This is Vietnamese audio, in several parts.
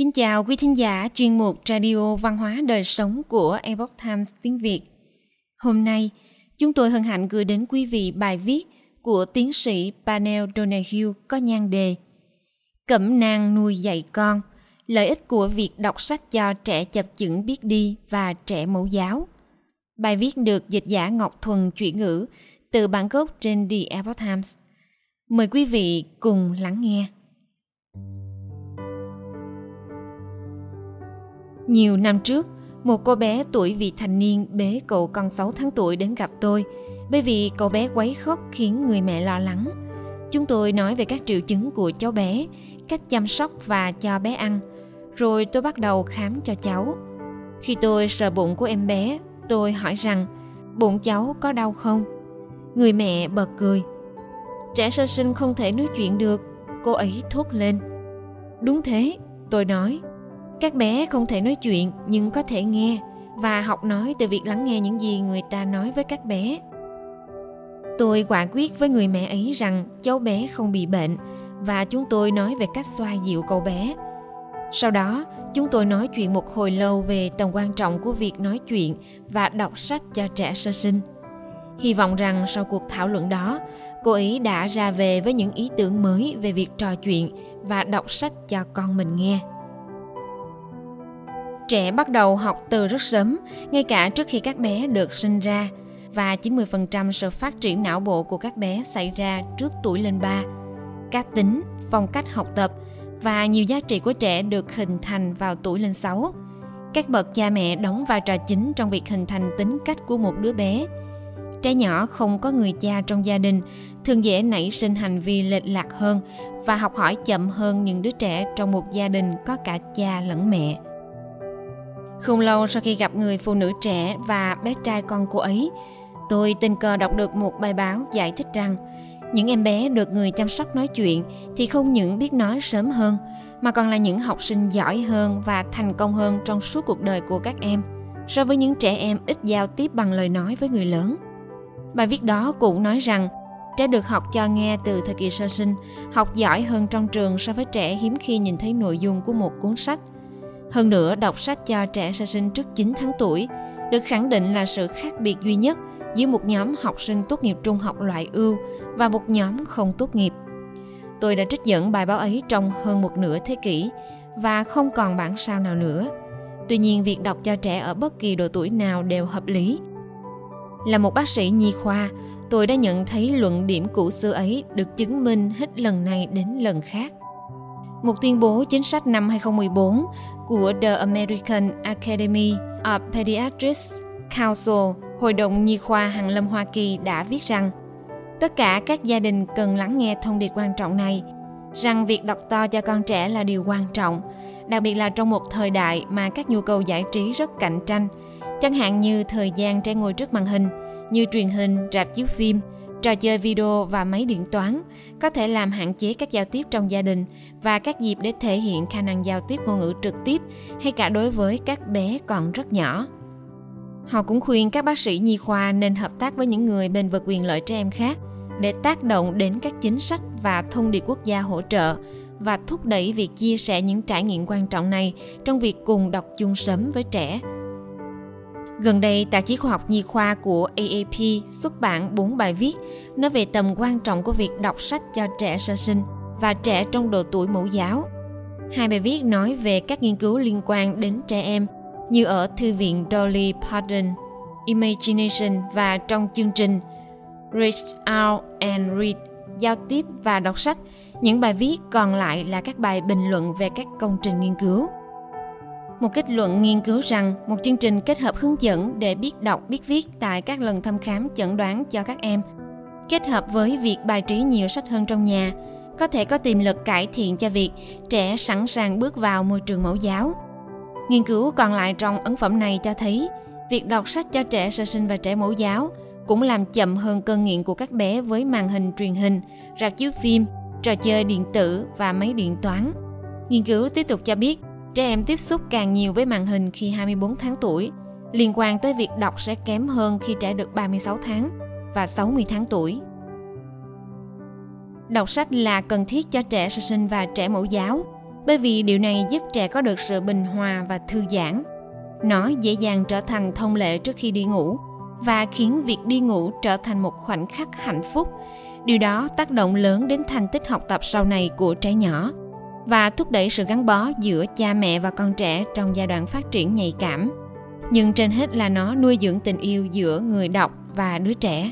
Kính chào quý thính giả chuyên mục Radio Văn hóa Đời Sống của Epoch Times tiếng Việt. Hôm nay, chúng tôi hân hạnh gửi đến quý vị bài viết của tiến sĩ Panel Donahue có nhan đề Cẩm nang nuôi dạy con, lợi ích của việc đọc sách cho trẻ chập chững biết đi và trẻ mẫu giáo. Bài viết được dịch giả Ngọc Thuần chuyển ngữ từ bản gốc trên The Epoch Times. Mời quý vị cùng lắng nghe. Nhiều năm trước, một cô bé tuổi vị thành niên bế cậu con 6 tháng tuổi đến gặp tôi bởi vì cậu bé quấy khóc khiến người mẹ lo lắng. Chúng tôi nói về các triệu chứng của cháu bé, cách chăm sóc và cho bé ăn. Rồi tôi bắt đầu khám cho cháu. Khi tôi sờ bụng của em bé, tôi hỏi rằng bụng cháu có đau không? Người mẹ bật cười. Trẻ sơ sinh không thể nói chuyện được, cô ấy thốt lên. Đúng thế, tôi nói các bé không thể nói chuyện, nhưng có thể nghe và học nói từ việc lắng nghe những gì người ta nói với các bé. Tôi quả quyết với người mẹ ấy rằng cháu bé không bị bệnh và chúng tôi nói về cách xoa dịu cậu bé. Sau đó, chúng tôi nói chuyện một hồi lâu về tầm quan trọng của việc nói chuyện và đọc sách cho trẻ sơ sinh. Hy vọng rằng sau cuộc thảo luận đó, cô ấy đã ra về với những ý tưởng mới về việc trò chuyện và đọc sách cho con mình nghe. Trẻ bắt đầu học từ rất sớm, ngay cả trước khi các bé được sinh ra và 90% sự phát triển não bộ của các bé xảy ra trước tuổi lên 3. Cá tính, phong cách học tập và nhiều giá trị của trẻ được hình thành vào tuổi lên 6. Các bậc cha mẹ đóng vai trò chính trong việc hình thành tính cách của một đứa bé. Trẻ nhỏ không có người cha trong gia đình thường dễ nảy sinh hành vi lệch lạc hơn và học hỏi chậm hơn những đứa trẻ trong một gia đình có cả cha lẫn mẹ. Không lâu sau khi gặp người phụ nữ trẻ và bé trai con cô ấy, tôi tình cờ đọc được một bài báo giải thích rằng những em bé được người chăm sóc nói chuyện thì không những biết nói sớm hơn mà còn là những học sinh giỏi hơn và thành công hơn trong suốt cuộc đời của các em so với những trẻ em ít giao tiếp bằng lời nói với người lớn. Bài viết đó cũng nói rằng trẻ được học cho nghe từ thời kỳ sơ sinh, học giỏi hơn trong trường so với trẻ hiếm khi nhìn thấy nội dung của một cuốn sách hơn nữa, đọc sách cho trẻ sơ sinh trước 9 tháng tuổi được khẳng định là sự khác biệt duy nhất giữa một nhóm học sinh tốt nghiệp trung học loại ưu và một nhóm không tốt nghiệp. Tôi đã trích dẫn bài báo ấy trong hơn một nửa thế kỷ và không còn bản sao nào nữa. Tuy nhiên, việc đọc cho trẻ ở bất kỳ độ tuổi nào đều hợp lý. Là một bác sĩ nhi khoa, tôi đã nhận thấy luận điểm cũ xưa ấy được chứng minh hết lần này đến lần khác. Một tuyên bố chính sách năm 2014 của The American Academy of Pediatrics Council, Hội đồng Nhi khoa Hàn Lâm Hoa Kỳ đã viết rằng tất cả các gia đình cần lắng nghe thông điệp quan trọng này, rằng việc đọc to cho con trẻ là điều quan trọng, đặc biệt là trong một thời đại mà các nhu cầu giải trí rất cạnh tranh, chẳng hạn như thời gian trẻ ngồi trước màn hình, như truyền hình, rạp chiếu phim, trò chơi video và máy điện toán có thể làm hạn chế các giao tiếp trong gia đình và các dịp để thể hiện khả năng giao tiếp ngôn ngữ trực tiếp hay cả đối với các bé còn rất nhỏ. Họ cũng khuyên các bác sĩ nhi khoa nên hợp tác với những người bên vực quyền lợi trẻ em khác để tác động đến các chính sách và thông điệp quốc gia hỗ trợ và thúc đẩy việc chia sẻ những trải nghiệm quan trọng này trong việc cùng đọc chung sớm với trẻ Gần đây, tạp chí khoa học nhi khoa của AAP xuất bản 4 bài viết nói về tầm quan trọng của việc đọc sách cho trẻ sơ sinh và trẻ trong độ tuổi mẫu giáo. Hai bài viết nói về các nghiên cứu liên quan đến trẻ em như ở Thư viện Dolly Parton, Imagination và trong chương trình Reach Out and Read, giao tiếp và đọc sách. Những bài viết còn lại là các bài bình luận về các công trình nghiên cứu một kết luận nghiên cứu rằng một chương trình kết hợp hướng dẫn để biết đọc, biết viết tại các lần thăm khám chẩn đoán cho các em. Kết hợp với việc bài trí nhiều sách hơn trong nhà, có thể có tiềm lực cải thiện cho việc trẻ sẵn sàng bước vào môi trường mẫu giáo. Nghiên cứu còn lại trong ấn phẩm này cho thấy, việc đọc sách cho trẻ sơ sinh và trẻ mẫu giáo cũng làm chậm hơn cơn nghiện của các bé với màn hình truyền hình, rạp chiếu phim, trò chơi điện tử và máy điện toán. Nghiên cứu tiếp tục cho biết Trẻ em tiếp xúc càng nhiều với màn hình khi 24 tháng tuổi, liên quan tới việc đọc sẽ kém hơn khi trẻ được 36 tháng và 60 tháng tuổi. Đọc sách là cần thiết cho trẻ sơ sinh và trẻ mẫu giáo. bởi vì điều này giúp trẻ có được sự bình hòa và thư giãn. Nó dễ dàng trở thành thông lệ trước khi đi ngủ và khiến việc đi ngủ trở thành một khoảnh khắc hạnh phúc. Điều đó tác động lớn đến thành tích học tập sau này của trẻ nhỏ và thúc đẩy sự gắn bó giữa cha mẹ và con trẻ trong giai đoạn phát triển nhạy cảm. Nhưng trên hết là nó nuôi dưỡng tình yêu giữa người đọc và đứa trẻ.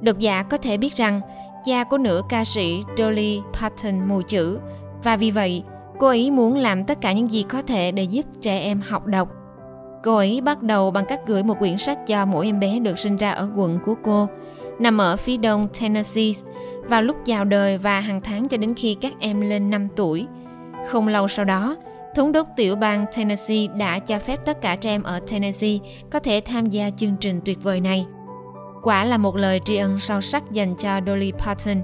Độc giả có thể biết rằng cha của nữ ca sĩ Dolly Parton mù chữ và vì vậy cô ấy muốn làm tất cả những gì có thể để giúp trẻ em học đọc. Cô ấy bắt đầu bằng cách gửi một quyển sách cho mỗi em bé được sinh ra ở quận của cô, nằm ở phía đông Tennessee, vào lúc chào đời và hàng tháng cho đến khi các em lên 5 tuổi. Không lâu sau đó, thống đốc tiểu bang Tennessee đã cho phép tất cả trẻ em ở Tennessee có thể tham gia chương trình tuyệt vời này. Quả là một lời tri ân sâu sắc dành cho Dolly Parton.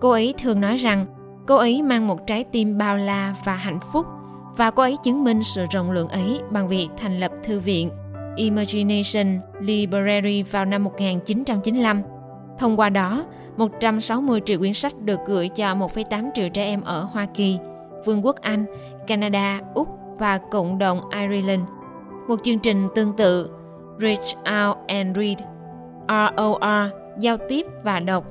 Cô ấy thường nói rằng cô ấy mang một trái tim bao la và hạnh phúc và cô ấy chứng minh sự rộng lượng ấy bằng việc thành lập thư viện Imagination Library vào năm 1995. Thông qua đó, 160 triệu quyển sách được gửi cho 1,8 triệu trẻ em ở Hoa Kỳ, Vương quốc Anh, Canada, Úc và cộng đồng Ireland. Một chương trình tương tự Reach Out and Read ROR giao tiếp và đọc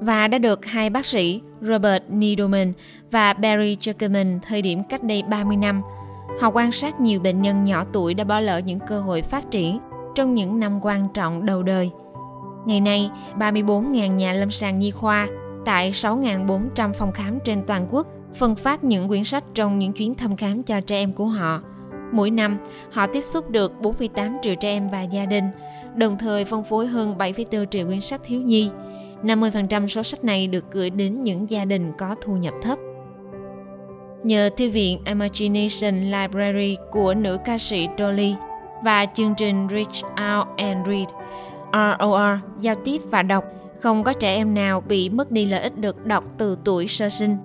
và đã được hai bác sĩ Robert Needleman và Barry Zuckerman thời điểm cách đây 30 năm. Họ quan sát nhiều bệnh nhân nhỏ tuổi đã bỏ lỡ những cơ hội phát triển trong những năm quan trọng đầu đời. Ngày nay, 34.000 nhà lâm sàng nhi khoa tại 6.400 phòng khám trên toàn quốc phân phát những quyển sách trong những chuyến thăm khám cho trẻ em của họ. Mỗi năm, họ tiếp xúc được 4,8 triệu trẻ em và gia đình, đồng thời phân phối hơn 7,4 triệu quyển sách thiếu nhi. 50% số sách này được gửi đến những gia đình có thu nhập thấp. Nhờ thư viện Imagination Library của nữ ca sĩ Dolly và chương trình Reach Out and Read, ROR, giao tiếp và đọc, không có trẻ em nào bị mất đi lợi ích được đọc từ tuổi sơ sinh.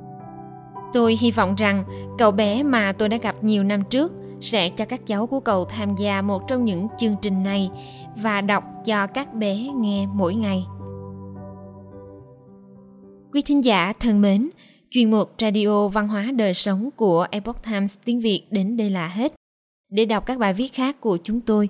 Tôi hy vọng rằng cậu bé mà tôi đã gặp nhiều năm trước sẽ cho các cháu của cậu tham gia một trong những chương trình này và đọc cho các bé nghe mỗi ngày. Quý thính giả thân mến, chuyên mục Radio Văn hóa Đời Sống của Epoch Times tiếng Việt đến đây là hết. Để đọc các bài viết khác của chúng tôi,